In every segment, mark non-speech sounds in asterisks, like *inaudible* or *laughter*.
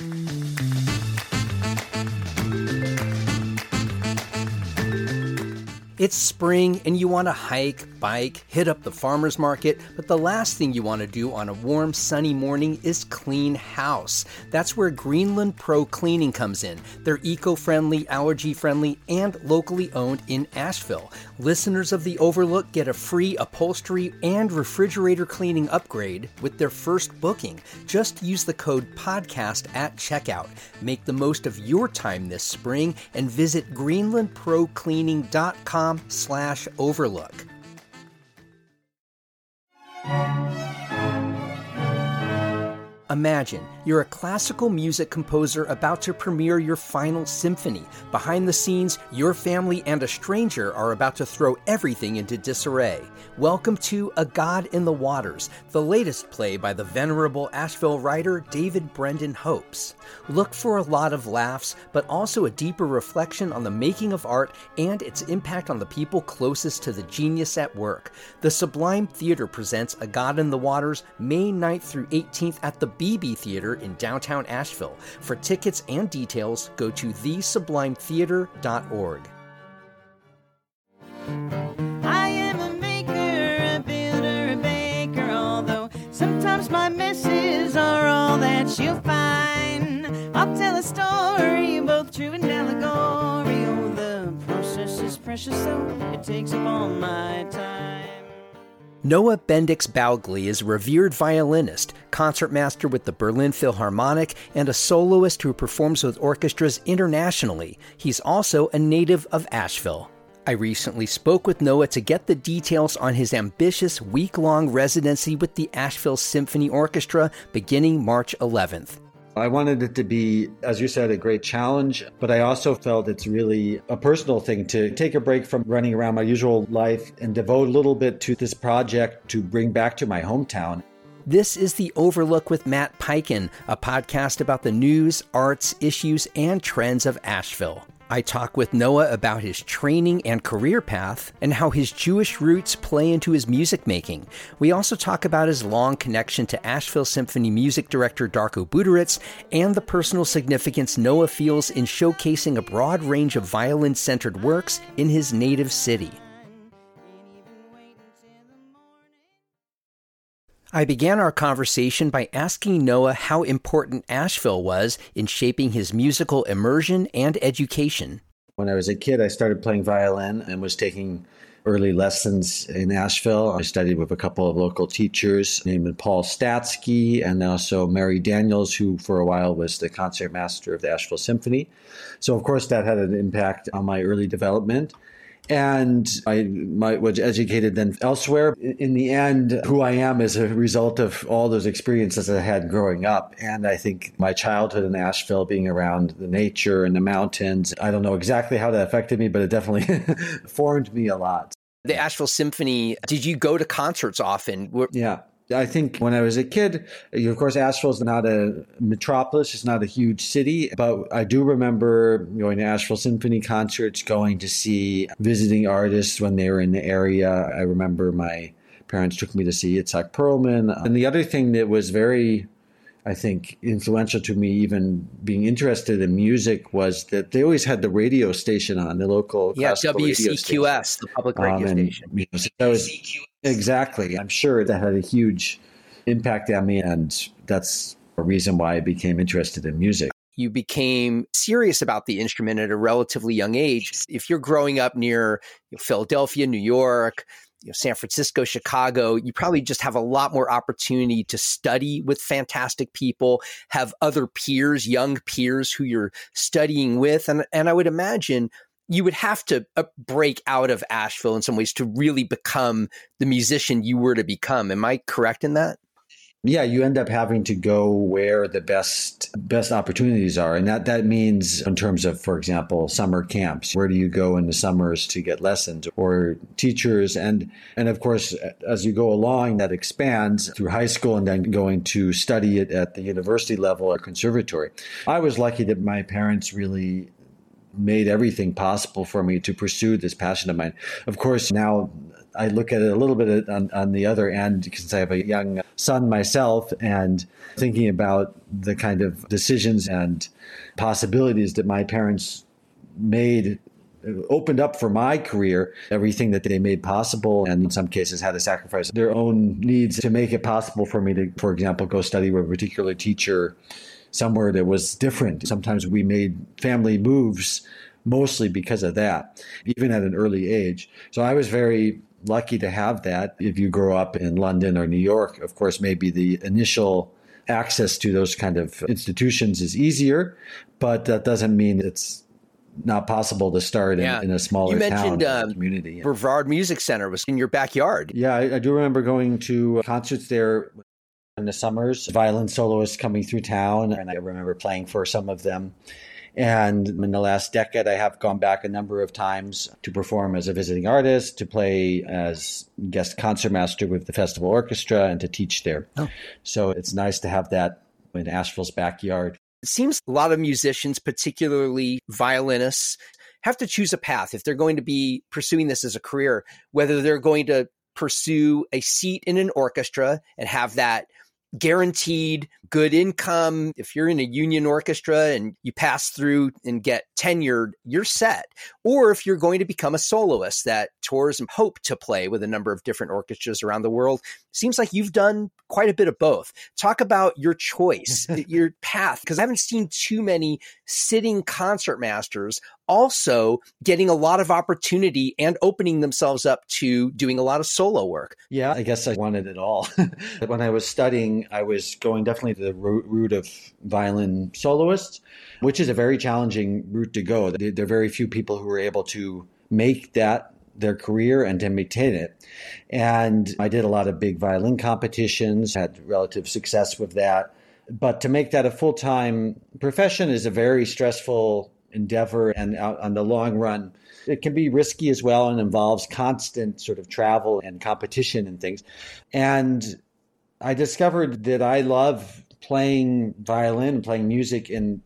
Mm-hmm. It's spring and you want to hike, bike, hit up the farmer's market, but the last thing you want to do on a warm, sunny morning is clean house. That's where Greenland Pro Cleaning comes in. They're eco friendly, allergy friendly, and locally owned in Asheville. Listeners of The Overlook get a free upholstery and refrigerator cleaning upgrade with their first booking. Just use the code PODCAST at checkout. Make the most of your time this spring and visit greenlandprocleaning.com slash overlook. Imagine you're a classical music composer about to premiere your final symphony. Behind the scenes, your family and a stranger are about to throw everything into disarray. Welcome to A God in the Waters, the latest play by the venerable Asheville writer David Brendan Hopes. Look for a lot of laughs, but also a deeper reflection on the making of art and its impact on the people closest to the genius at work. The Sublime Theater presents A God in the Waters May 9th through 18th at the BeBe Theater in downtown Asheville. For tickets and details, go to thesublimetheater.org. I am a maker, a builder, a baker, although sometimes my messes are all that you'll find. I'll tell a story, both true and allegory. Oh, the process is precious, so it takes up all my. Noah Bendix Balgley is a revered violinist, concertmaster with the Berlin Philharmonic, and a soloist who performs with orchestras internationally. He's also a native of Asheville. I recently spoke with Noah to get the details on his ambitious week long residency with the Asheville Symphony Orchestra beginning March 11th. I wanted it to be, as you said, a great challenge, but I also felt it's really a personal thing to take a break from running around my usual life and devote a little bit to this project to bring back to my hometown. This is The Overlook with Matt Peiken, a podcast about the news, arts, issues, and trends of Asheville. I talk with Noah about his training and career path and how his Jewish roots play into his music making. We also talk about his long connection to Asheville Symphony music director Darko Butorac and the personal significance Noah feels in showcasing a broad range of violin centered works in his native city. I began our conversation by asking Noah how important Asheville was in shaping his musical immersion and education. When I was a kid, I started playing violin and was taking early lessons in Asheville. I studied with a couple of local teachers named Paul Statsky and also Mary Daniels, who for a while was the concertmaster of the Asheville Symphony. So, of course, that had an impact on my early development and I my, was educated then elsewhere. In the end, who I am is a result of all those experiences I had growing up. And I think my childhood in Asheville, being around the nature and the mountains, I don't know exactly how that affected me, but it definitely *laughs* formed me a lot. The Asheville Symphony, did you go to concerts often? Yeah. I think when I was a kid, of course, Asheville is not a metropolis, it's not a huge city, but I do remember going to Asheville Symphony concerts, going to see visiting artists when they were in the area. I remember my parents took me to see Itzhak Perlman. And the other thing that was very I think influential to me even being interested in music was that they always had the radio station on the local yeah WCQS the public radio um, and, station. you know, so that was, exactly. I'm sure that had a huge impact on me and that's a reason why I became interested in music. You became serious about the instrument at a relatively young age. If you're growing up near Philadelphia New York you know, San Francisco, Chicago, you probably just have a lot more opportunity to study with fantastic people, have other peers, young peers who you're studying with. And, and I would imagine you would have to uh, break out of Asheville in some ways to really become the musician you were to become. Am I correct in that? Yeah, you end up having to go where the best best opportunities are, and that that means in terms of, for example, summer camps. Where do you go in the summers to get lessons or teachers, and and of course, as you go along, that expands through high school and then going to study it at the university level or conservatory. I was lucky that my parents really made everything possible for me to pursue this passion of mine. Of course, now I look at it a little bit on, on the other end since I have a young son myself and thinking about the kind of decisions and possibilities that my parents made uh, opened up for my career everything that they made possible and in some cases had to sacrifice their own needs to make it possible for me to for example go study with a particular teacher somewhere that was different sometimes we made family moves mostly because of that even at an early age so i was very lucky to have that if you grow up in london or new york of course maybe the initial access to those kind of institutions is easier but that doesn't mean it's not possible to start in, yeah. in a smaller community. you mentioned, town um, community. Brevard Music Center was in your backyard. Yeah, I, I, do remember going to concerts there in the summers. Violin soloists coming through town, and I remember playing for some of them. And in the last decade, I have gone back a number of times to perform as a visiting artist, to play as guest concertmaster with the festival orchestra, and to teach there. Oh. So it's nice to have that in Asheville's backyard. It seems a lot of musicians, particularly violinists, have to choose a path if they're going to be pursuing this as a career, whether they're going to pursue a seat in an orchestra and have that guaranteed good income. If you're in a union orchestra and you pass through and get tenured, you're set. Or if you're going to become a soloist that tours and hope to play with a number of different orchestras around the world, seems like you've done quite a bit of both. Talk about your choice, *laughs* your path, because I haven't seen too many sitting concert masters also getting a lot of opportunity and opening themselves up to doing a lot of solo work. Yeah, I guess I wanted it all. *laughs* when I was studying, I was going definitely to the route of violin soloists, which is a very challenging route to go. There are very few people who are able to make that their career and to maintain it. And I did a lot of big violin competitions, had relative success with that. But to make that a full time profession is a very stressful endeavor. And on the long run, it can be risky as well and involves constant sort of travel and competition and things. And I discovered that I love playing violin, playing music in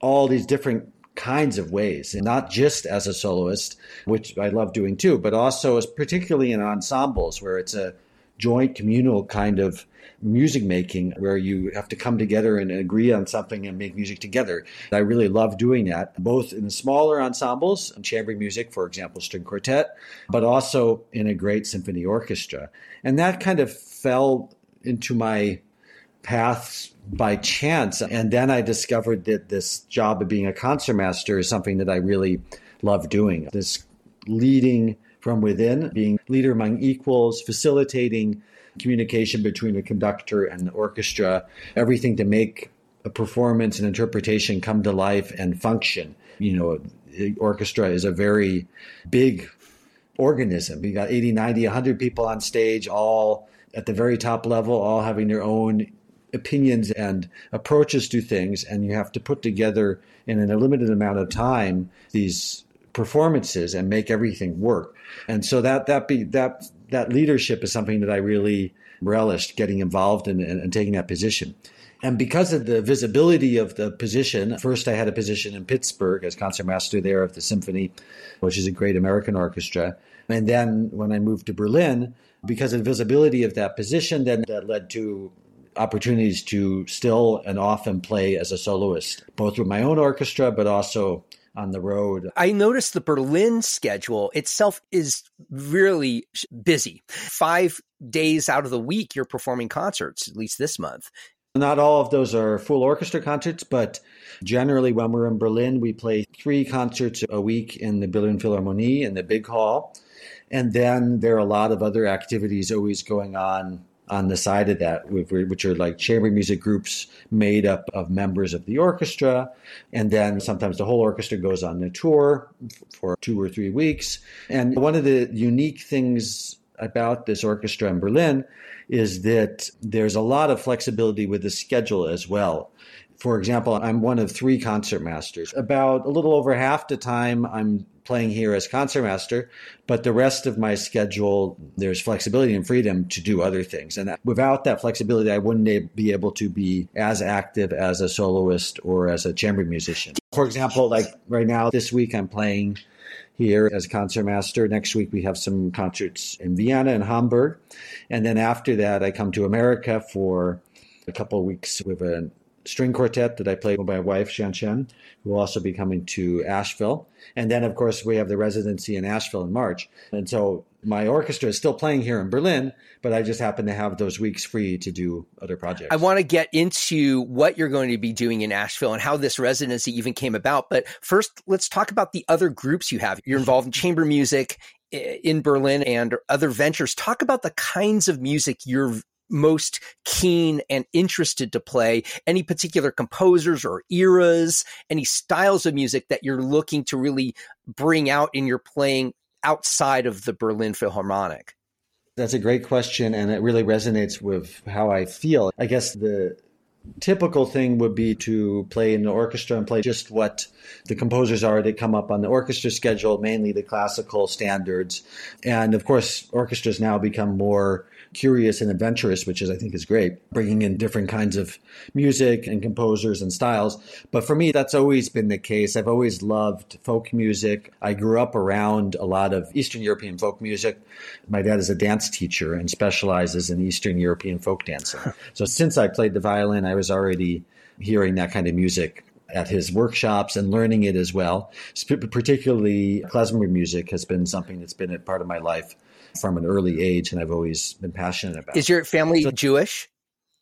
all these different kinds of ways, and not just as a soloist, which I love doing too, but also as particularly in ensembles where it's a joint communal kind of music making where you have to come together and agree on something and make music together. I really love doing that, both in smaller ensembles, chamber music, for example, string quartet, but also in a great symphony orchestra. And that kind of fell into my paths by chance. And then I discovered that this job of being a concertmaster is something that I really love doing. This leading from within, being leader among equals, facilitating communication between the conductor and the orchestra, everything to make a performance and interpretation come to life and function. You know, the orchestra is a very big organism. You got 80, 90, 100 people on stage, all at the very top level, all having their own opinions and approaches to things, and you have to put together in a limited amount of time these performances and make everything work. And so that that be that that leadership is something that I really relished getting involved in and, taking that position. And because of the visibility of the position, first I had a position in Pittsburgh as concertmaster there of the symphony, which is a great American orchestra. And then when I moved to Berlin, because of the visibility of that position, then that led to opportunities to still and often play as a soloist, both with my own orchestra, but also on the road. I noticed the Berlin schedule itself is really busy. Five days out of the week, you're performing concerts, at least this month. Not all of those are full orchestra concerts, but generally, when we're in Berlin, we play three concerts a week in the Berlin Philharmonie in the big hall. And then there are a lot of other activities always going on on the side of that, which are like chamber music groups made up of members of the orchestra. And then sometimes the whole orchestra goes on a tour for two or three weeks. And one of the unique things about this orchestra in Berlin is that there's a lot of flexibility with the schedule as well. For example, I'm one of three concertmasters. About a little over half the time, I'm playing here as concertmaster, but the rest of my schedule, there's flexibility and freedom to do other things. And without that flexibility, I wouldn't be able to be as active as a soloist or as a chamber musician. For example, like right now, this week I'm playing here as concertmaster. Next week we have some concerts in Vienna and Hamburg. And then after that, I come to America for a couple weeks with a string quartet that I play with my wife, Shan Chen, who will also be coming to Asheville. And then, of course, we have the residency in Asheville in March. And so my orchestra is still playing here in Berlin, but I just happen to have those weeks free to do other projects. I want to get into what you're going to be doing in Asheville and how this residency even came about. But first, let's talk about the other groups you have. You're involved in chamber music eh, in Berlin and other ventures. Talk about the kinds of music you're most keen and interested to play? Any particular composers or eras, any styles of music that you're looking to really bring out in your playing outside of the Berlin Philharmonic? That's a great question, and it really resonates with how I feel. I guess the typical thing would be to play in the orchestra and play just what the composers are that come up on the orchestra schedule, mainly the classical standards. And of course, orchestras now become more curious and adventurous, which is I think is great, bringing in different kinds of music and composers and styles. But for me, that's always been the case. I've always loved folk music. I grew up around a lot of Eastern European folk music. My dad is a dance teacher and specializes in Eastern European folk dancing. *laughs* so since I played the violin, I was already hearing that kind of music at his workshops and learning it as well. Particularly klezmer music has been something that's been a part of my life from an early age, and I've always been passionate about. Is your family so, Jewish?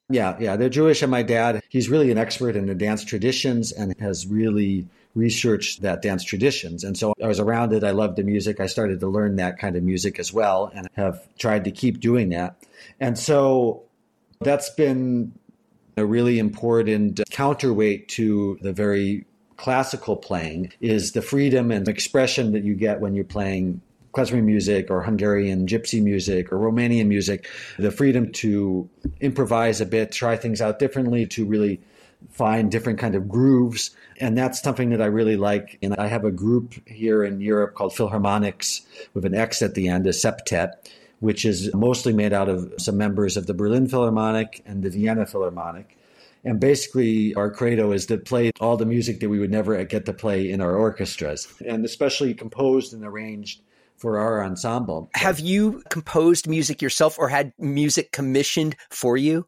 Yeah, yeah, they're Jewish, and my dad, he's really an expert in the dance traditions and has really researched that dance traditions. And so I was around it. I loved the music. I started to learn that kind of music as well, and have tried to keep doing that. And so that's been a really important counterweight to the very classical playing is the freedom and expression that you get when you're playing klezmer music or Hungarian gypsy music or Romanian music, the freedom to improvise a bit, try things out differently, to really find different kind of grooves. And that's something that I really like. And I have a group here in Europe called Philharmonix with an X at the end, a septet, which is mostly made out of some members of the Berlin Philharmonic and the Vienna Philharmonic. And basically, our credo is to play all the music that we would never get to play in our orchestras, and especially composed and arranged for our ensemble. Have you composed music yourself or had music commissioned for you?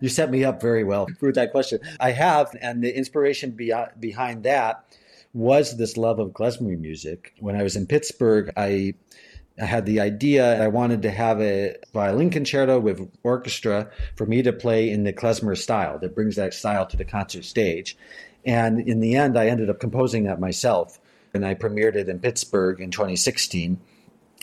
You set me up very well *laughs* for that question. I have, and the inspiration be- behind that was this love of klezmer music. When I was in Pittsburgh, I I had the idea I wanted to have a violin concerto with orchestra for me to play in the klezmer style that brings that style to the concert stage. And in the end, I ended up composing that myself and I premiered it in Pittsburgh in 2016.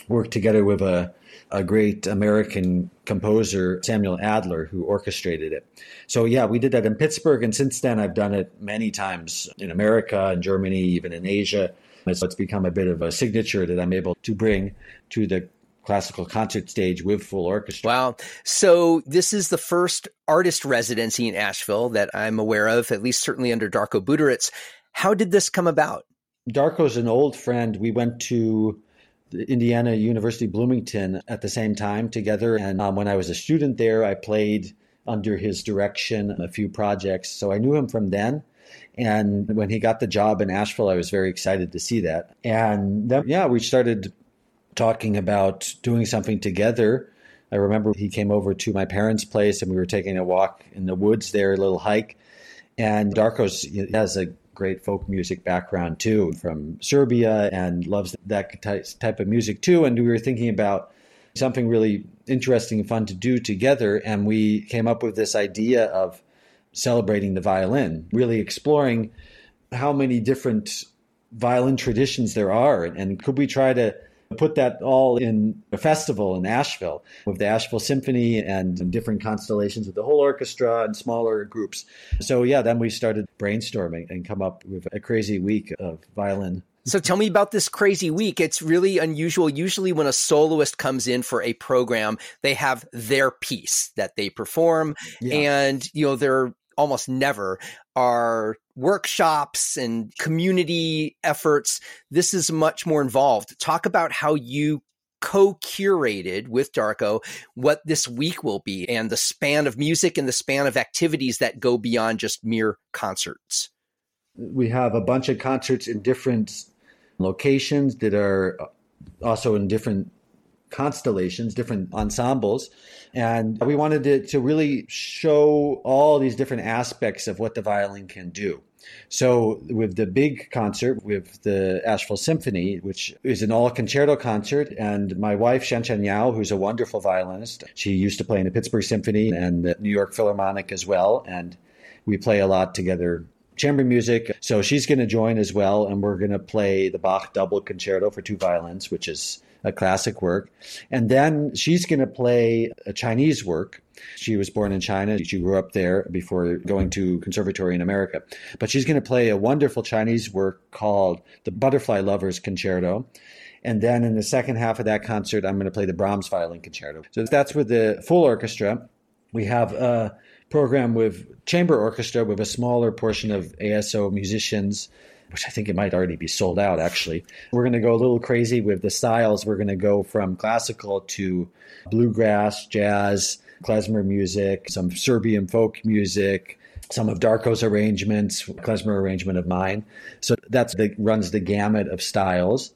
Worked together with a, a great American composer, Samuel Adler, who orchestrated it. So, yeah, we did that in Pittsburgh, and since then I've done it many times in America, in Germany, even in Asia. So it's become a bit of a signature that I'm able to bring to the classical concert stage with full orchestra. Wow. So this is the first artist residency in Asheville that I'm aware of, at least certainly under Darko Butorac. How did this come about? Darko's an old friend. We went to Indiana University Bloomington at the same time together. And um, when I was a student there, I played under his direction a few projects. So I knew him from then. And when he got the job in Asheville, I was very excited to see that. And then, yeah, we started talking about doing something together. I remember he came over to my parents' place and we were taking a walk in the woods there, a little hike. And Darko's has a great folk music background too from Serbia and loves that type of music too. And we were thinking about something really interesting and fun to do together. And we came up with this idea of celebrating the violin, really exploring how many different violin traditions there are. And could we try to put that all in a festival in Asheville with the Asheville Symphony and different constellations with the whole orchestra and smaller groups. So yeah, then we started brainstorming and come up with a crazy week of violin. So tell me about this crazy week. It's really unusual. Usually when a soloist comes in for a program, they have their piece that they perform yeah. and you know they're almost never are workshops and community efforts. This is much more involved. Talk about how you co-curated with Darko what this week will be and the span of music and the span of activities that go beyond just mere concerts. we have a bunch of concerts in different locations that are also in different constellations, different ensembles. And we wanted to, to really show all these different aspects of what the violin can do. So, with the big concert, with the Asheville Symphony, which is an all concerto concert, and my wife, Xianchen Yao, who's a wonderful violinist, she used to play in the Pittsburgh Symphony and the New York Philharmonic as well. And we play a lot together chamber music. So she's going to join as well, and we're going to play the Bach double concerto for two violins, which is a classic work. And then she's going to play a Chinese work. She was born in China. She grew up there before going to conservatory in America. But she's going to play a wonderful Chinese work called the Butterfly Lovers Concerto. And then in the second half of that concert, I'm going to play the Brahms Violin Concerto. So that's with the full orchestra. We have a program with chamber orchestra with a smaller portion of ASO musicians which I think it might already be sold out actually. We're going to go a little crazy with the styles. We're going to go from classical to bluegrass, jazz, klezmer music, some Serbian folk music, some of Darko's arrangements, klezmer arrangement of mine. So that's the runs the gamut of styles.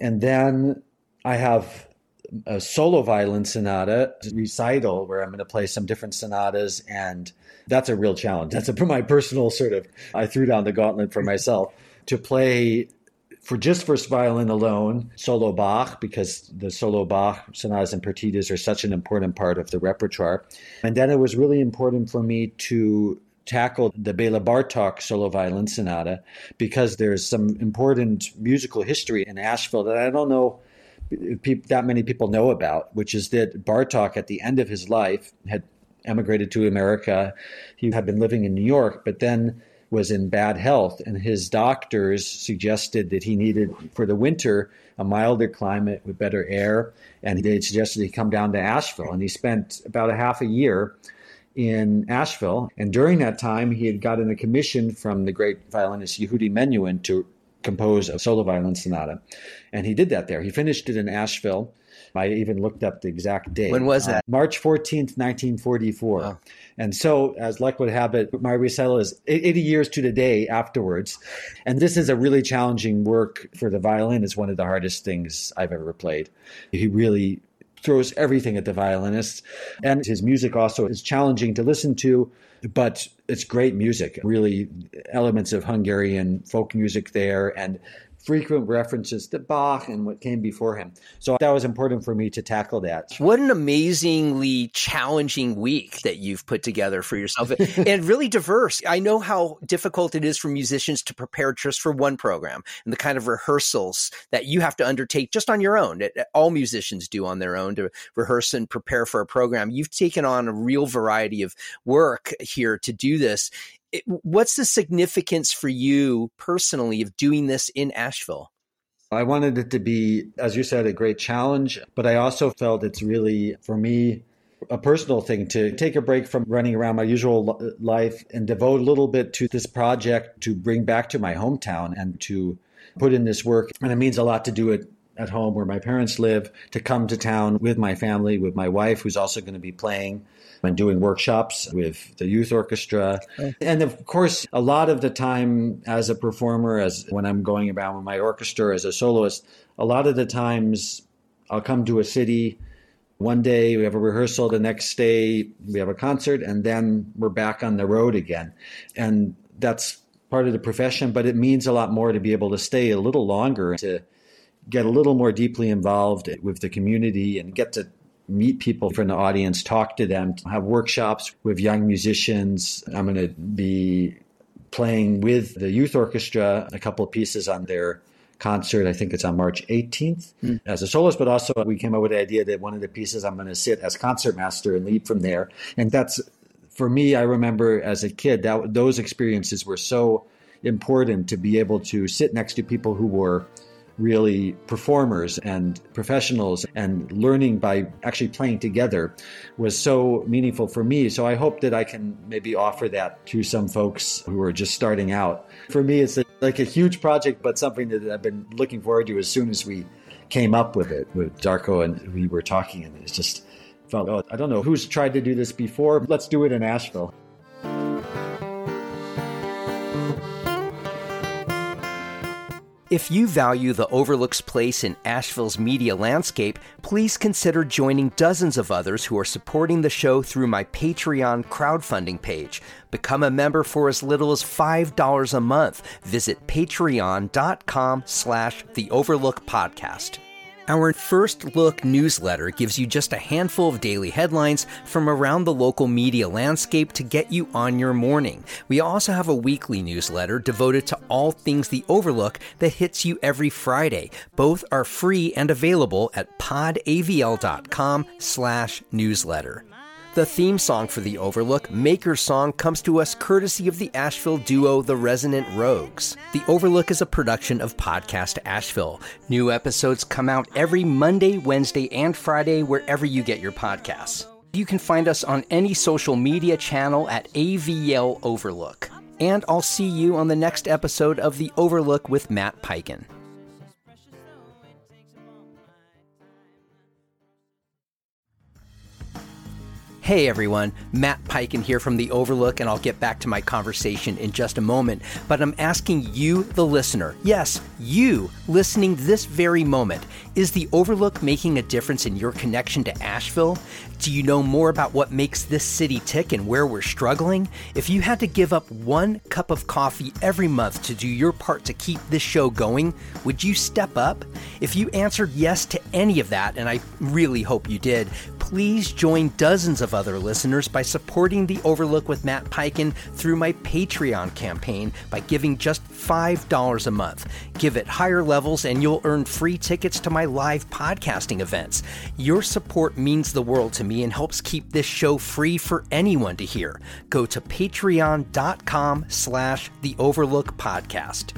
And then I have a solo violin sonata recital where I'm going to play some different sonatas and that's a real challenge. That's a, my personal sort of I threw down the gauntlet for myself to play for just first violin alone, solo Bach, because the solo Bach sonatas and partitas are such an important part of the repertoire. And then it was really important for me to tackle the Bela Bartok solo violin sonata because there's some important musical history in Asheville that I don't know that many people know about, which is that Bartok, at the end of his life, had emigrated to America. He had been living in New York, but then was in bad health, and his doctors suggested that he needed, for the winter, a milder climate with better air, and they suggested he come down to Asheville. And he spent about a half a year in Asheville, and during that time, he had gotten a commission from the great violinist Yehudi Menuhin to compose a solo violin sonata, and he did that there. He finished it in Asheville I even looked up the exact date. When was that? Uh, March 14th, 1944. Oh. And so, as luck would have it, my recital is 80 years to the day afterwards. And this is a really challenging work for the violin. It's one of the hardest things I've ever played. He really throws everything at the violinist. And his music also is challenging to listen to, but it's great music. Really, elements of Hungarian folk music there and frequent references to Bach and what came before him. So that was important for me to tackle that. What an amazingly challenging week that you've put together for yourself *laughs* and really diverse. I know how difficult it is for musicians to prepare just for one program and the kind of rehearsals that you have to undertake just on your own all musicians do on their own to rehearse and prepare for a program. You've taken on a real variety of work here to do this it, what's the significance for you personally of doing this in Asheville? I wanted it to be, as you said, a great challenge, but I also felt it's really, for me, a personal thing to take a break from running around my usual life and devote a little bit to this project to bring back to my hometown and to put in this work. And it means a lot to do it at home where my parents live, to come to town with my family, with my wife, who's also going to be playing and doing workshops with the youth orchestra. And of course, a lot of the time as a performer, as when I'm going around with my orchestra as a soloist, a lot of the times I'll come to a city. One day we have a rehearsal, the next day we have a concert, and then we're back on the road again. And that's part of the profession, but it means a lot more to be able to stay a little longer, to get a little more deeply involved with the community and get to meet people from the audience, talk to them, have workshops with young musicians. I'm going to be playing with the youth orchestra a couple of pieces on their concert. I think it's on March 18th mm. as a soloist, but also we came up with the idea that one of the pieces I'm going to sit as concertmaster and lead from there. And that's for me, I remember as a kid that those experiences were so important to be able to sit next to people who were really performers and professionals and learning by actually playing together was so meaningful for me. So I hope that I can maybe offer that to some folks who are just starting out. For me, it's like a huge project, but something that I've been looking forward to as soon as we came up with it with Darko and we were talking and it's just felt, oh, I don't know who's tried to do this before. Let's do it in Asheville. If you value the Overlook's place in Asheville's media landscape, please consider joining dozens of others who are supporting the show through my Patreon crowdfunding page. Become a member for as little as $5 a month. Visit patreon.com slash the Overlook Podcast. Our First Look newsletter gives you just a handful of daily headlines from around the local media landscape to get you on your morning. We also have a weekly newsletter devoted to all things The Overlook that hits you every Friday. Both are free and available at podavl.com slash newsletter. The theme song for The Overlook, Maker's Song, comes to us courtesy of the Asheville duo The Resonant Rogues. The Overlook is a production of Podcast Asheville. New episodes come out every Monday, Wednesday, and Friday wherever you get your podcasts. You can find us on any social media channel at AVL Overlook. And I'll see you on the next episode of The Overlook with Matt Peiken. Hey everyone, Matt Peiken here from The Overlook, and I'll get back to my conversation in just a moment. But I'm asking you, the listener, yes, you listening this very moment, is The Overlook making a difference in your connection to Asheville? Do you know more about what makes this city tick and where we're struggling? If you had to give up one cup of coffee every month to do your part to keep this show going, would you step up? If you answered yes to any of that, and I really hope you did, please join dozens of other listeners by supporting The Overlook with Matt Peiken through my Patreon campaign by giving just $5 a month. Give it higher levels and you'll earn free tickets to my live podcasting events. Your support means the world to me and helps keep this show free for anyone to hear. Go to patreon.com slash the Overlook Podcast.